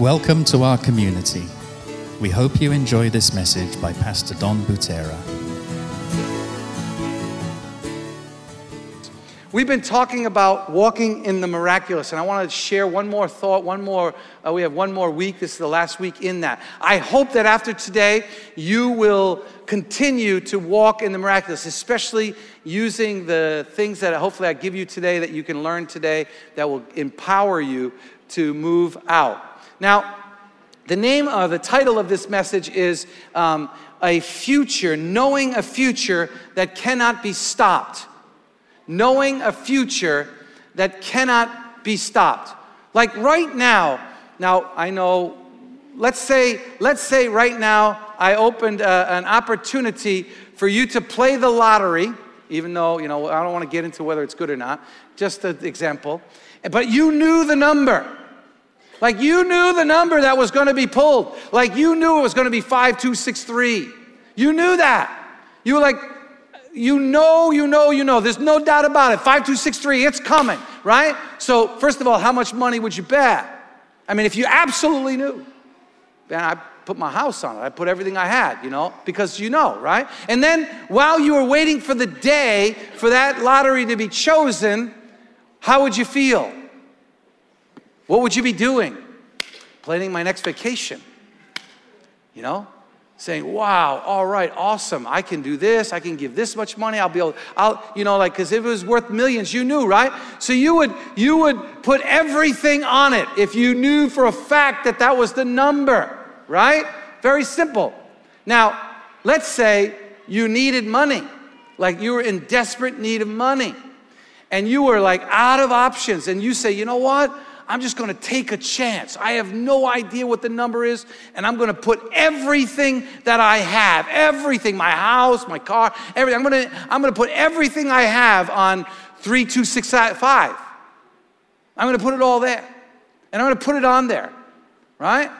Welcome to our community. We hope you enjoy this message by Pastor Don Butera. We've been talking about walking in the miraculous, and I want to share one more thought, one more, uh, we have one more week. This is the last week in that. I hope that after today, you will continue to walk in the miraculous, especially using the things that hopefully I give you today that you can learn today that will empower you to move out. Now, the name of the title of this message is um, A Future, Knowing a Future That Cannot Be Stopped. Knowing a future that cannot be stopped. Like right now, now I know, let's say, let's say right now I opened a, uh, an opportunity for you to play the lottery, even though, you know, I don't want to get into whether it's good or not, just an example. But you knew the number. Like you knew the number that was going to be pulled. Like you knew it was going to be 5263. You knew that. You were like, you know, you know, you know. There's no doubt about it. 5263, it's coming, right? So, first of all, how much money would you bet? I mean, if you absolutely knew, then I put my house on it. I put everything I had, you know, because you know, right? And then while you were waiting for the day for that lottery to be chosen, how would you feel? What would you be doing? Planning my next vacation. You know? Saying, wow, all right, awesome. I can do this. I can give this much money. I'll be able, I'll, you know, like, because if it was worth millions, you knew, right? So you would, you would put everything on it if you knew for a fact that that was the number, right? Very simple. Now, let's say you needed money, like you were in desperate need of money, and you were like out of options, and you say, you know what? I'm just going to take a chance. I have no idea what the number is, and I'm going to put everything that I have, everything, my house, my car, everything. I'm going to, I'm going to put everything I have on 3265. I'm going to put it all there. And I'm going to put it on there, right?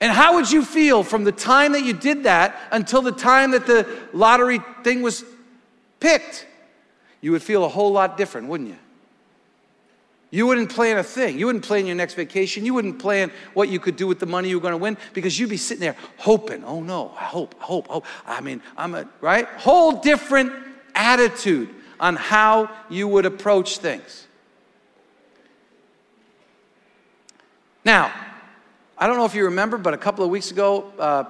And how would you feel from the time that you did that until the time that the lottery thing was picked? You would feel a whole lot different, wouldn't you? You wouldn't plan a thing. You wouldn't plan your next vacation. You wouldn't plan what you could do with the money you were going to win because you'd be sitting there hoping, oh no, I hope, I hope, hope. I mean, I'm a, right? Whole different attitude on how you would approach things. Now, I don't know if you remember, but a couple of weeks ago, uh,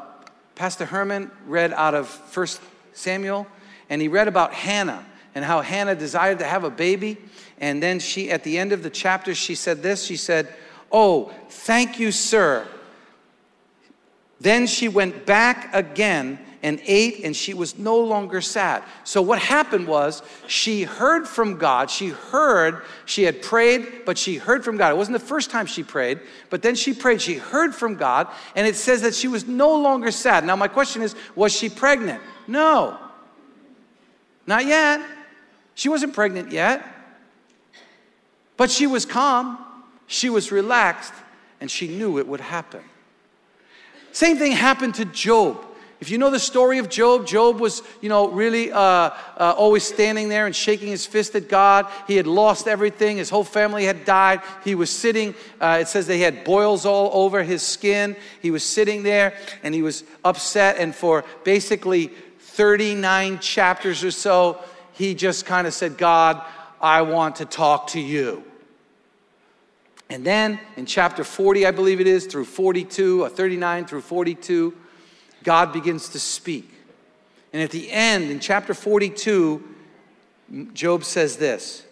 Pastor Herman read out of First Samuel, and he read about Hannah and how Hannah desired to have a baby. And then she, at the end of the chapter, she said this She said, Oh, thank you, sir. Then she went back again and ate, and she was no longer sad. So, what happened was she heard from God. She heard, she had prayed, but she heard from God. It wasn't the first time she prayed, but then she prayed. She heard from God, and it says that she was no longer sad. Now, my question is was she pregnant? No, not yet. She wasn't pregnant yet. But she was calm, she was relaxed, and she knew it would happen. Same thing happened to Job. If you know the story of Job, Job was, you know, really uh, uh, always standing there and shaking his fist at God. He had lost everything. His whole family had died. He was sitting, uh, it says they had boils all over his skin. He was sitting there and he was upset. And for basically 39 chapters or so, he just kind of said, God, I want to talk to you. And then in chapter 40, I believe it is, through 42, or 39 through 42, God begins to speak. And at the end, in chapter 42, Job says this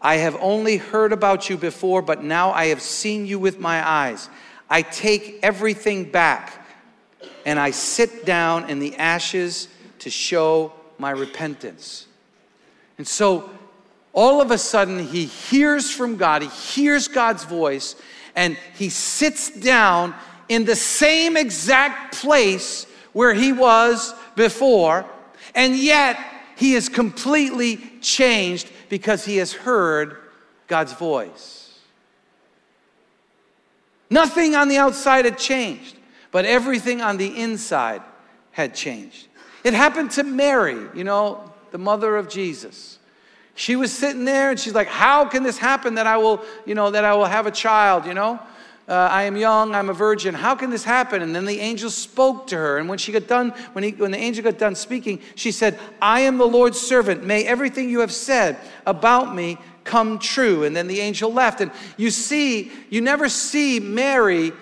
I have only heard about you before, but now I have seen you with my eyes. I take everything back, and I sit down in the ashes to show my repentance. And so all of a sudden, he hears from God, he hears God's voice, and he sits down in the same exact place where he was before, and yet he is completely changed because he has heard God's voice. Nothing on the outside had changed, but everything on the inside had changed. It happened to Mary, you know, the mother of Jesus. She was sitting there and she's like, How can this happen that I will, you know, that I will have a child, you know? uh, I am young, I'm a virgin. How can this happen? And then the angel spoke to her. And when she got done, when, he, when the angel got done speaking, she said, I am the Lord's servant. May everything you have said about me come true. And then the angel left. And you see, you never see Mary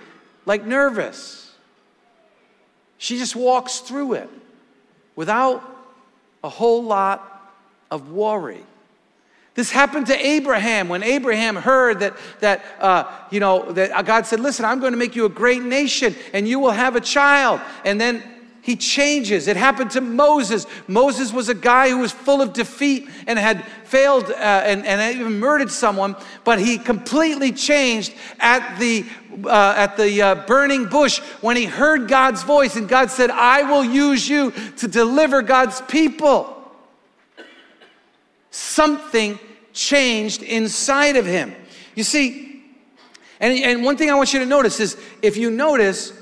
like nervous. She just walks through it without a whole lot of worry. This happened to Abraham when Abraham heard that, that uh, you know, that God said, Listen, I'm going to make you a great nation and you will have a child. And then he changes. It happened to Moses. Moses was a guy who was full of defeat and had failed uh, and, and even murdered someone, but he completely changed at the, uh, at the uh, burning bush when he heard God's voice and God said, I will use you to deliver God's people. Something changed inside of him. You see, and, and one thing I want you to notice is if you notice,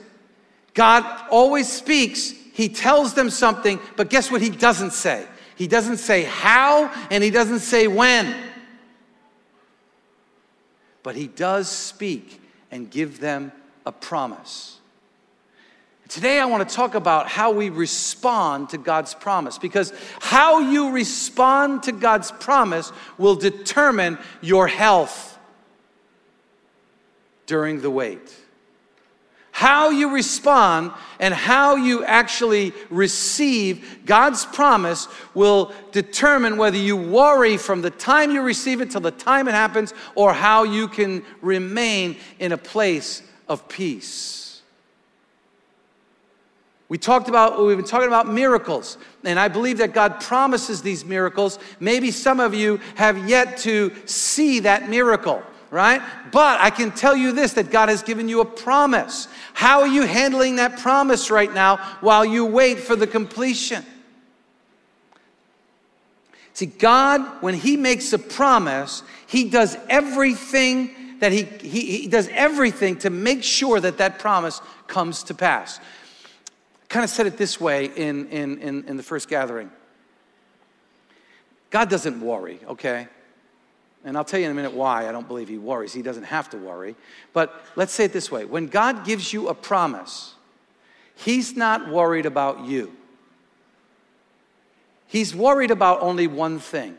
God always speaks, He tells them something, but guess what He doesn't say? He doesn't say how and He doesn't say when. But He does speak and give them a promise. Today, I want to talk about how we respond to God's promise because how you respond to God's promise will determine your health during the wait. How you respond and how you actually receive God's promise will determine whether you worry from the time you receive it till the time it happens or how you can remain in a place of peace. We talked about, we've been talking about miracles, and I believe that God promises these miracles. Maybe some of you have yet to see that miracle, right? But I can tell you this that God has given you a promise. How are you handling that promise right now while you wait for the completion? See, God, when He makes a promise, He does everything that he, he, he does everything to make sure that that promise comes to pass kind of said it this way in, in, in, in the first gathering God doesn't worry, okay? And I'll tell you in a minute why I don't believe he worries. He doesn't have to worry. But let's say it this way when God gives you a promise, he's not worried about you. He's worried about only one thing.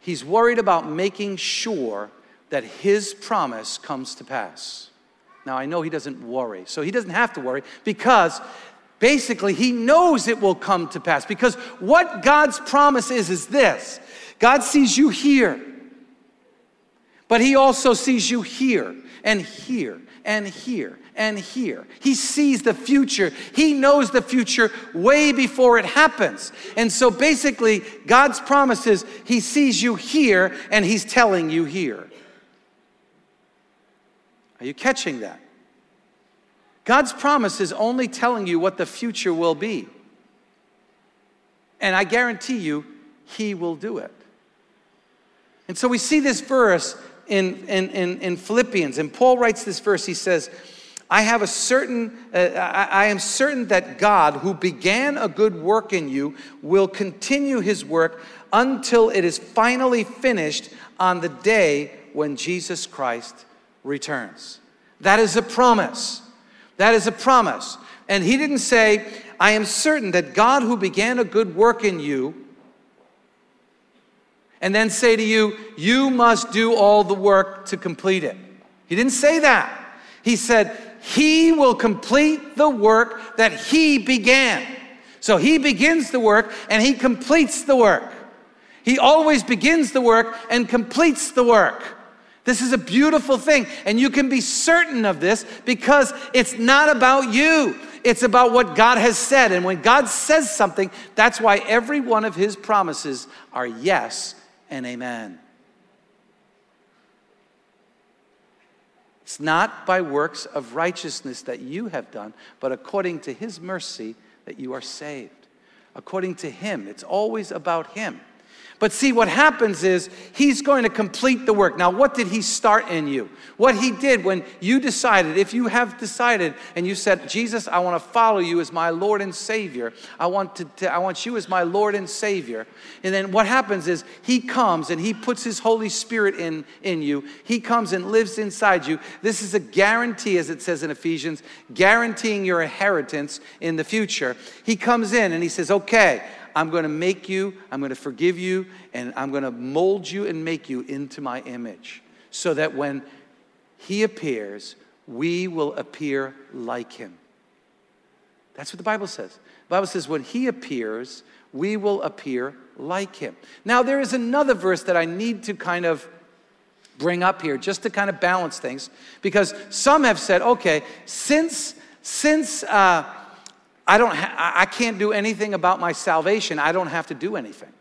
He's worried about making sure that his promise comes to pass. Now, I know he doesn't worry, so he doesn't have to worry because Basically, he knows it will come to pass because what God's promise is is this God sees you here, but he also sees you here and here and here and here. He sees the future. He knows the future way before it happens. And so basically, God's promises, he sees you here and He's telling you here. Are you catching that? God's promise is only telling you what the future will be. And I guarantee you, He will do it. And so we see this verse in, in, in, in Philippians, and Paul writes this verse. He says, I have a certain, uh, I, I am certain that God, who began a good work in you, will continue his work until it is finally finished on the day when Jesus Christ returns. That is a promise. That is a promise. And he didn't say, I am certain that God who began a good work in you, and then say to you, you must do all the work to complete it. He didn't say that. He said, He will complete the work that He began. So He begins the work and He completes the work. He always begins the work and completes the work. This is a beautiful thing. And you can be certain of this because it's not about you. It's about what God has said. And when God says something, that's why every one of his promises are yes and amen. It's not by works of righteousness that you have done, but according to his mercy that you are saved. According to him, it's always about him. But see, what happens is he's going to complete the work. Now, what did he start in you? What he did when you decided, if you have decided and you said, Jesus, I want to follow you as my Lord and Savior. I want, to, to, I want you as my Lord and Savior. And then what happens is he comes and he puts his Holy Spirit in, in you. He comes and lives inside you. This is a guarantee, as it says in Ephesians, guaranteeing your inheritance in the future. He comes in and he says, okay, I'm going to make you, I'm going to forgive you, and I'm going to mold you and make you into my image. So that when he appears, we will appear like him. That's what the Bible says. The Bible says, when he appears, we will appear like him. Now, there is another verse that I need to kind of bring up here just to kind of balance things because some have said, okay, since, since, uh, I, don't ha- I can't do anything about my salvation. I don't have to do anything.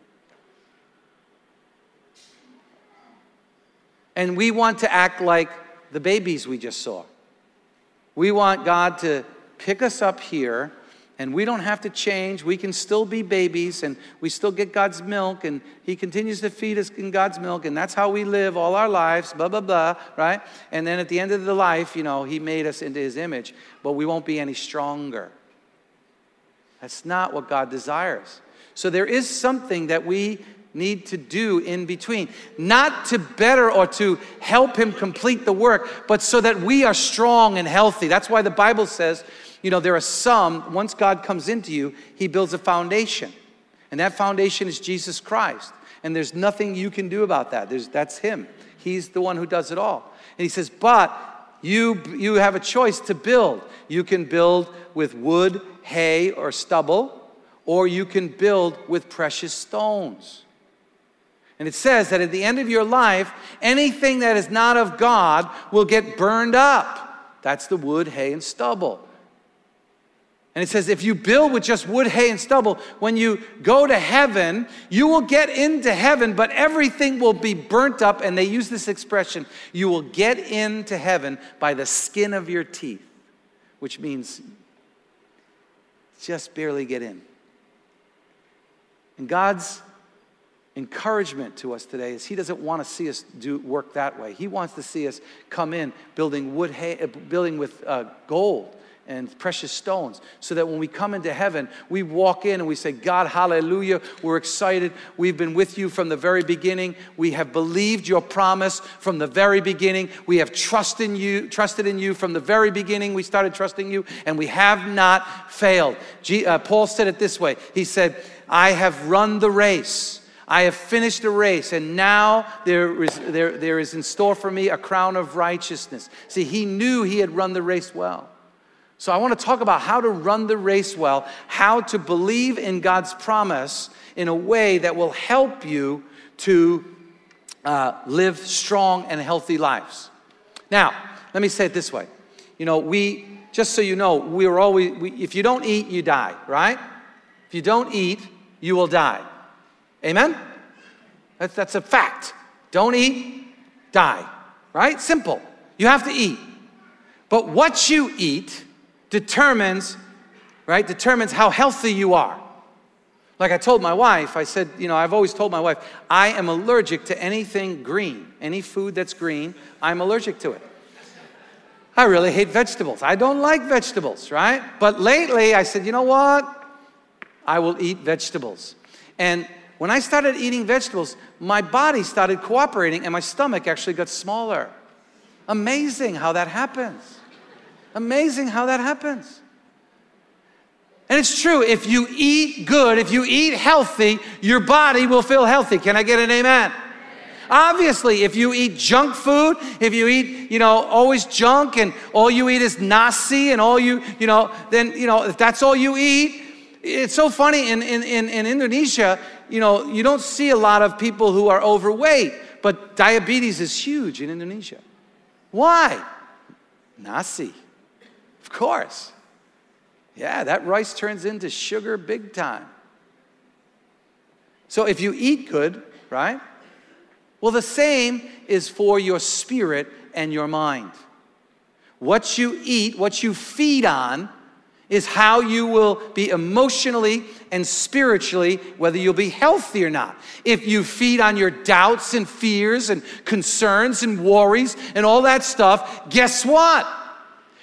And we want to act like the babies we just saw. We want God to pick us up here and we don't have to change. We can still be babies and we still get God's milk and He continues to feed us in God's milk and that's how we live all our lives, blah, blah, blah, right? And then at the end of the life, you know, He made us into His image, but we won't be any stronger. That's not what God desires. So there is something that we need to do in between, not to better or to help him complete the work, but so that we are strong and healthy. That's why the Bible says, you know, there are some, once God comes into you, he builds a foundation. And that foundation is Jesus Christ. And there's nothing you can do about that. There's, that's him. He's the one who does it all. And he says, but you, you have a choice to build. You can build with wood, hay, or stubble, or you can build with precious stones. And it says that at the end of your life, anything that is not of God will get burned up. That's the wood, hay, and stubble. And it says, if you build with just wood, hay, and stubble, when you go to heaven, you will get into heaven, but everything will be burnt up. And they use this expression you will get into heaven by the skin of your teeth, which means just barely get in. And God's encouragement to us today is He doesn't want to see us do work that way. He wants to see us come in building wood, hay, uh, building with uh, gold and precious stones so that when we come into heaven, we walk in and we say, God, hallelujah, we're excited. We've been with you from the very beginning. We have believed your promise from the very beginning. We have trusted in you, trusted in you from the very beginning. We started trusting you and we have not failed. G, uh, Paul said it this way. He said, I have run the race. I have finished the race, and now there is, there, there is in store for me a crown of righteousness. See, he knew he had run the race well. So I want to talk about how to run the race well, how to believe in God's promise in a way that will help you to uh, live strong and healthy lives. Now, let me say it this way. You know, we, just so you know, we're always, we, if you don't eat, you die, right? If you don't eat, you will die. Amen? That's, that's a fact. Don't eat, die, right? Simple. You have to eat. But what you eat determines, right, determines how healthy you are. Like I told my wife, I said, you know, I've always told my wife, I am allergic to anything green. Any food that's green, I'm allergic to it. I really hate vegetables. I don't like vegetables, right? But lately I said, you know what? I will eat vegetables. And when I started eating vegetables, my body started cooperating and my stomach actually got smaller. Amazing how that happens. Amazing how that happens. And it's true, if you eat good, if you eat healthy, your body will feel healthy. Can I get an amen? Obviously, if you eat junk food, if you eat, you know, always junk and all you eat is nasi and all you, you know, then, you know, if that's all you eat, it's so funny in, in, in, in Indonesia, you know, you don't see a lot of people who are overweight, but diabetes is huge in Indonesia. Why? Nasi Of course. Yeah, that rice turns into sugar big time. So if you eat good, right? Well, the same is for your spirit and your mind. What you eat, what you feed on, is how you will be emotionally and spiritually, whether you'll be healthy or not. If you feed on your doubts and fears and concerns and worries and all that stuff, guess what?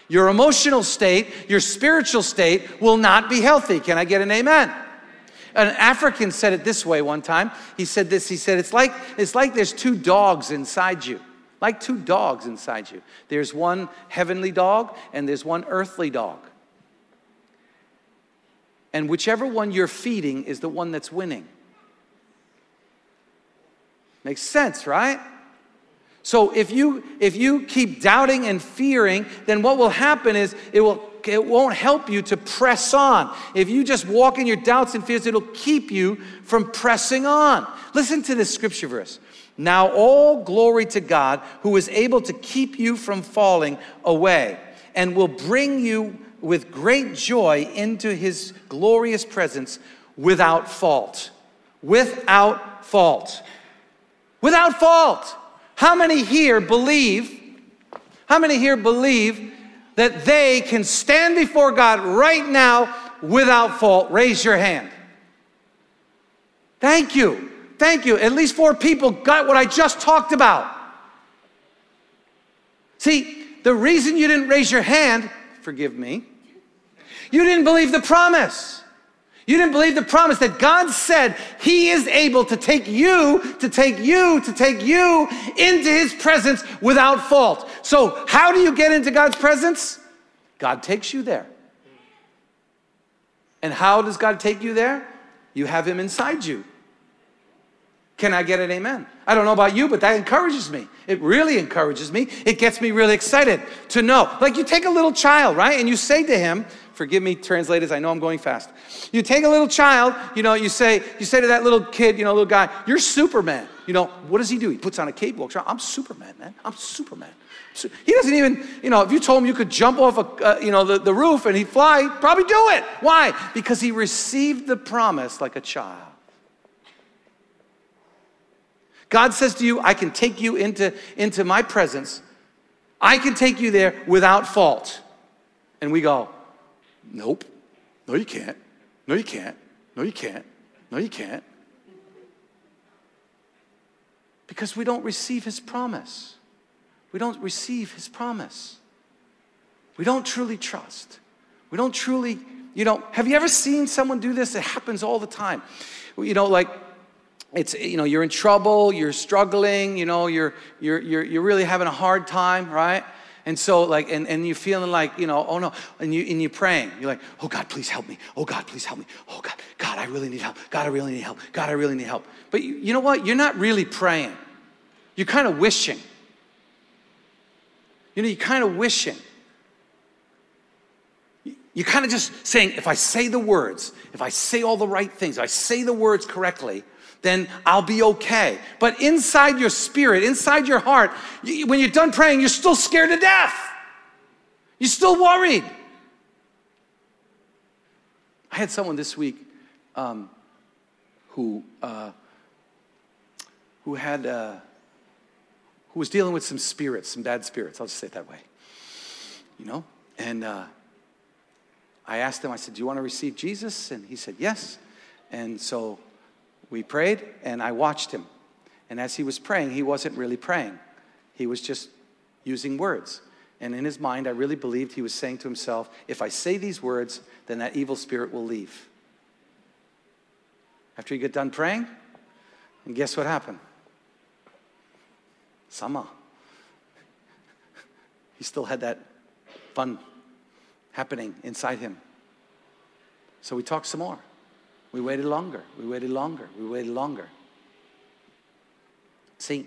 Your emotional state, your spiritual state will not be healthy. Can I get an amen? An African said it this way one time. He said this, he said, it's like, it's like there's two dogs inside you. Like two dogs inside you. There's one heavenly dog and there's one earthly dog. And whichever one you're feeding is the one that's winning. Makes sense, right? So if you if you keep doubting and fearing, then what will happen is it will it won't help you to press on. If you just walk in your doubts and fears, it'll keep you from pressing on. Listen to this scripture verse. Now all glory to God who is able to keep you from falling away and will bring you with great joy into his glorious presence without fault. Without fault. Without fault. How many here believe? How many here believe that they can stand before God right now without fault? Raise your hand. Thank you. Thank you. At least four people got what I just talked about. See, the reason you didn't raise your hand, forgive me, you didn't believe the promise. You didn't believe the promise that God said He is able to take you, to take you, to take you into His presence without fault. So, how do you get into God's presence? God takes you there. And how does God take you there? You have Him inside you. Can I get an amen? I don't know about you, but that encourages me. It really encourages me. It gets me really excited to know. Like you take a little child, right? And you say to him, Forgive me, translators, I know I'm going fast. You take a little child, you know, you say, you say to that little kid, you know, little guy, you're Superman. You know, what does he do? He puts on a cape, walks around. I'm Superman, man. I'm Superman. He doesn't even, you know, if you told him you could jump off a, uh, you know, the, the roof and he'd fly, he'd probably do it. Why? Because he received the promise like a child. God says to you, I can take you into, into my presence. I can take you there without fault. And we go, Nope. No, you can't. No, you can't. No, you can't. No, you can't. Because we don't receive his promise. We don't receive his promise. We don't truly trust. We don't truly, you know, have you ever seen someone do this? It happens all the time. You know, like, it's you know you're in trouble you're struggling you know you're you're you're, you're really having a hard time right and so, like, and, and you're feeling like, you know, oh no, and, you, and you're praying. You're like, oh God, please help me. Oh God, please help me. Oh God, God, I really need help. God, I really need help. God, I really need help. But you, you know what? You're not really praying. You're kind of wishing. You know, you're kind of wishing. You're kind of just saying, if I say the words, if I say all the right things, if I say the words correctly, then I'll be okay. But inside your spirit, inside your heart, when you're done praying, you're still scared to death. You're still worried. I had someone this week um, who uh, who had uh, who was dealing with some spirits, some bad spirits. I'll just say it that way. You know, and uh, I asked him. I said, "Do you want to receive Jesus?" And he said, "Yes." And so we prayed, and I watched him. And as he was praying, he wasn't really praying, he was just using words. And in his mind, I really believed he was saying to himself, if I say these words, then that evil spirit will leave. After he got done praying, and guess what happened? Sama. He still had that fun happening inside him. So we talked some more. We waited longer. We waited longer. We waited longer. See,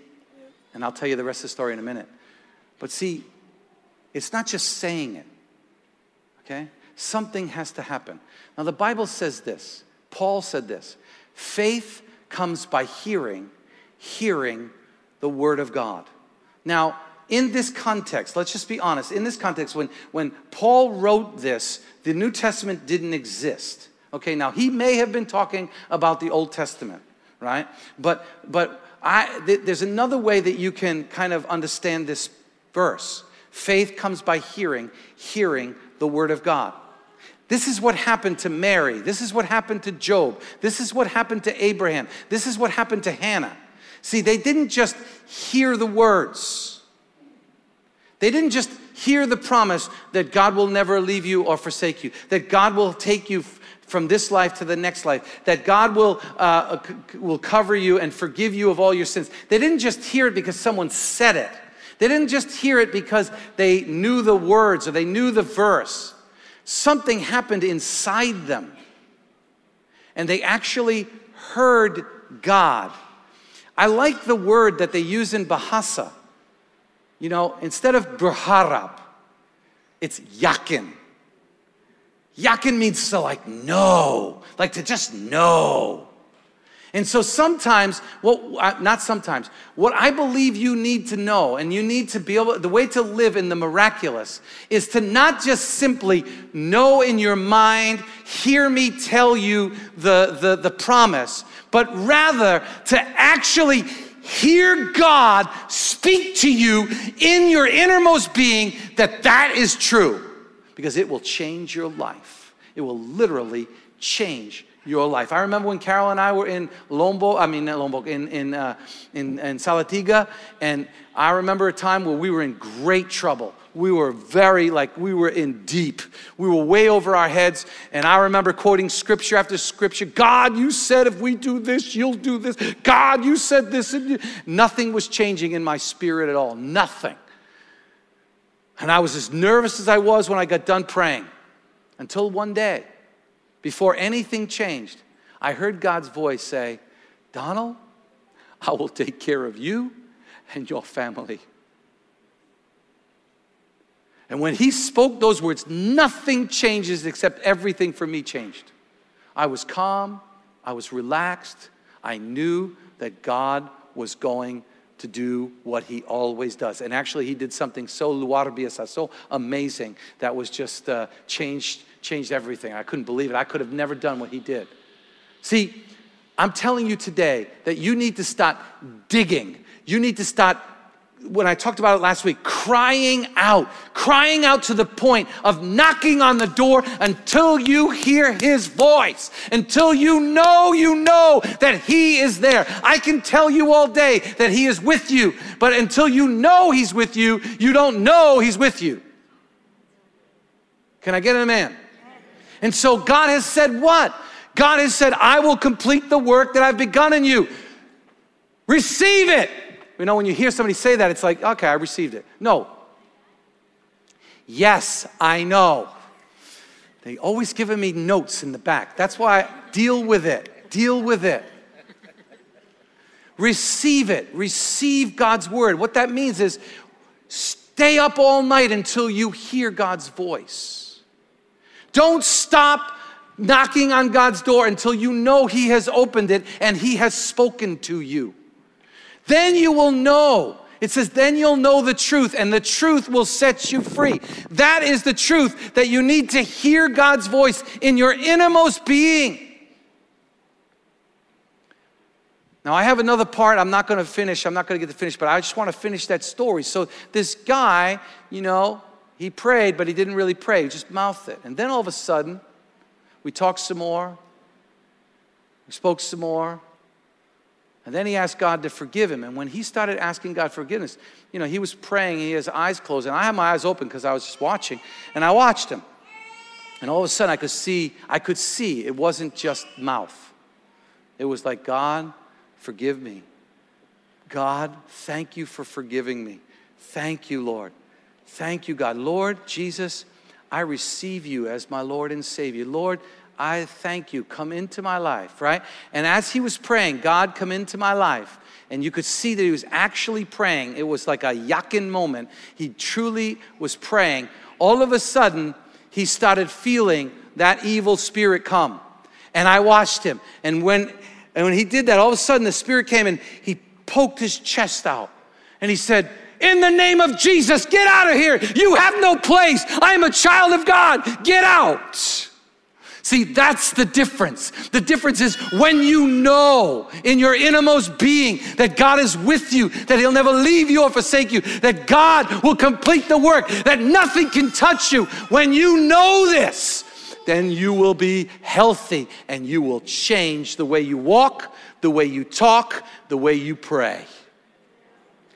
and I'll tell you the rest of the story in a minute. But see, it's not just saying it, okay? Something has to happen. Now, the Bible says this. Paul said this faith comes by hearing, hearing the word of God. Now, in this context, let's just be honest, in this context, when, when Paul wrote this, the New Testament didn't exist. Okay, now he may have been talking about the Old Testament, right? But but I th- there's another way that you can kind of understand this verse. Faith comes by hearing, hearing the word of God. This is what happened to Mary. This is what happened to Job. This is what happened to Abraham. This is what happened to Hannah. See, they didn't just hear the words, they didn't just hear the promise that God will never leave you or forsake you, that God will take you from this life to the next life, that God will, uh, will cover you and forgive you of all your sins. They didn't just hear it because someone said it. They didn't just hear it because they knew the words or they knew the verse. Something happened inside them. And they actually heard God. I like the word that they use in Bahasa. You know, instead of berharap, it's yakin. Yakin means to like know, like to just know. And so sometimes, well, uh, not sometimes, what I believe you need to know and you need to be able, the way to live in the miraculous is to not just simply know in your mind, hear me tell you the, the, the promise, but rather to actually hear God speak to you in your innermost being that that is true because it will change your life. It will literally change your life. I remember when Carol and I were in Lombo, I mean, not Lombok, in, in, uh, in, in Salatiga, and I remember a time where we were in great trouble. We were very, like, we were in deep. We were way over our heads. And I remember quoting scripture after scripture God, you said if we do this, you'll do this. God, you said this. And Nothing was changing in my spirit at all. Nothing. And I was as nervous as I was when I got done praying until one day, before anything changed, I heard God's voice say, Donald, I will take care of you and your family. And when he spoke those words, nothing changes except everything for me changed. I was calm, I was relaxed, I knew that God was going to do what he always does. And actually, he did something so luar biasa, so amazing, that was just uh, changed, changed everything. I couldn't believe it. I could have never done what he did. See, I'm telling you today that you need to start digging. You need to start when I talked about it last week, crying out, crying out to the point of knocking on the door until you hear his voice, until you know, you know that he is there. I can tell you all day that he is with you, but until you know he's with you, you don't know he's with you. Can I get an amen? And so God has said what? God has said, I will complete the work that I've begun in you. Receive it. You know, when you hear somebody say that, it's like, okay, I received it. No. Yes, I know. They always giving me notes in the back. That's why I deal with it. Deal with it. Receive it. Receive God's word. What that means is stay up all night until you hear God's voice. Don't stop knocking on God's door until you know He has opened it and He has spoken to you. Then you will know. It says, then you'll know the truth, and the truth will set you free. That is the truth that you need to hear God's voice in your innermost being. Now, I have another part I'm not going to finish. I'm not going to get to finish, but I just want to finish that story. So, this guy, you know, he prayed, but he didn't really pray, he just mouthed it. And then all of a sudden, we talked some more, we spoke some more, and then he asked God to forgive him. And when he started asking God forgiveness, you know, he was praying, he has eyes closed. And I had my eyes open because I was just watching. And I watched him. And all of a sudden I could see, I could see it wasn't just mouth. It was like, God, forgive me. God, thank you for forgiving me. Thank you, Lord. Thank you, God. Lord Jesus, I receive you as my Lord and Savior. Lord, I thank you. Come into my life, right? And as he was praying, God, come into my life. And you could see that he was actually praying. It was like a yakin moment. He truly was praying. All of a sudden, he started feeling that evil spirit come. And I watched him. And when, and when he did that, all of a sudden the spirit came and he poked his chest out. And he said, in the name of Jesus, get out of here. You have no place. I am a child of God. Get out. See, that's the difference. The difference is when you know in your innermost being that God is with you, that He'll never leave you or forsake you, that God will complete the work, that nothing can touch you. When you know this, then you will be healthy and you will change the way you walk, the way you talk, the way you pray.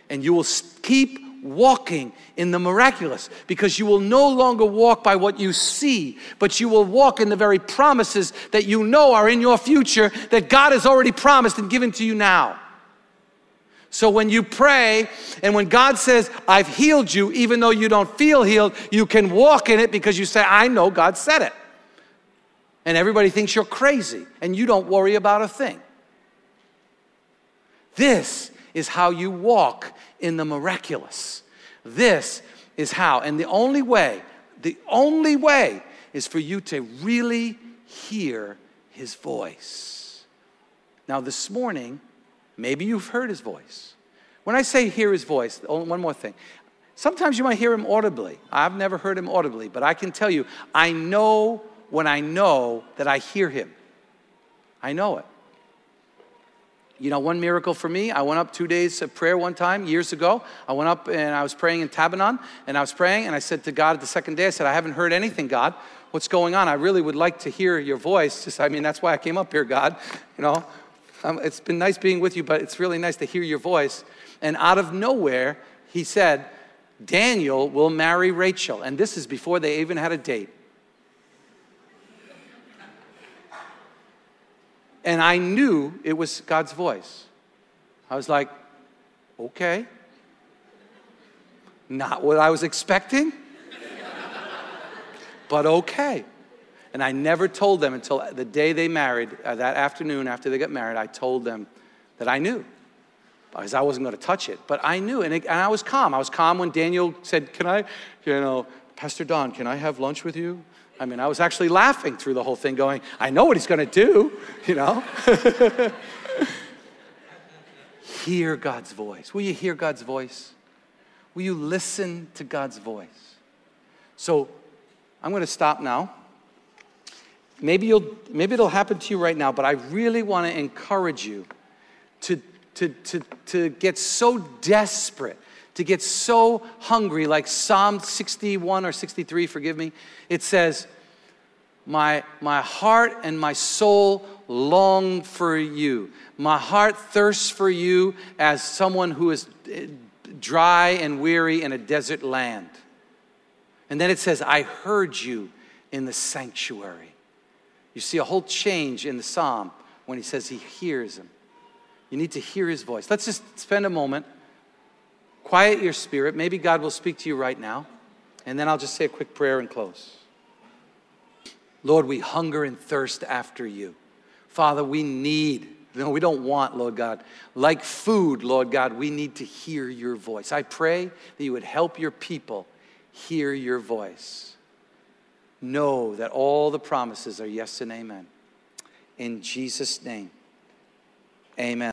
And you will keep walking in the miraculous because you will no longer walk by what you see, but you will walk in the very promises that you know are in your future that God has already promised and given to you now. So when you pray and when God says, I've healed you, even though you don't feel healed, you can walk in it because you say, I know God said it. And everybody thinks you're crazy and you don't worry about a thing. This is how you walk in the miraculous. This is how. And the only way, the only way is for you to really hear his voice. Now, this morning, maybe you've heard his voice. When I say hear his voice, one more thing. Sometimes you might hear him audibly. I've never heard him audibly, but I can tell you, I know when I know that I hear him. I know it. You know, one miracle for me, I went up two days of prayer one time years ago. I went up and I was praying in Tabanon, and I was praying, and I said to God the second day, I said, I haven't heard anything, God. What's going on? I really would like to hear your voice. Just, I mean, that's why I came up here, God. You know, um, it's been nice being with you, but it's really nice to hear your voice. And out of nowhere, he said, Daniel will marry Rachel. And this is before they even had a date. And I knew it was God's voice. I was like, okay. Not what I was expecting, but okay. And I never told them until the day they married, uh, that afternoon after they got married, I told them that I knew. Because I wasn't going to touch it. But I knew, and, it, and I was calm. I was calm when Daniel said, Can I, you know, Pastor Don, can I have lunch with you? I mean, I was actually laughing through the whole thing, going, I know what he's going to do, you know? hear God's voice. Will you hear God's voice? Will you listen to God's voice? So I'm going to stop now. Maybe, you'll, maybe it'll happen to you right now, but I really want to encourage you to, to, to, to get so desperate to get so hungry, like Psalm 61 or 63, forgive me. It says, my, my heart and my soul long for you. My heart thirsts for you as someone who is eh, dry and weary in a desert land. And then it says, I heard you in the sanctuary. You see a whole change in the psalm when he says he hears him. You need to hear his voice. Let's just spend a moment Quiet your spirit. Maybe God will speak to you right now. And then I'll just say a quick prayer and close. Lord, we hunger and thirst after you. Father, we need, no, we don't want, Lord God. Like food, Lord God, we need to hear your voice. I pray that you would help your people hear your voice. Know that all the promises are yes and amen. In Jesus' name, amen.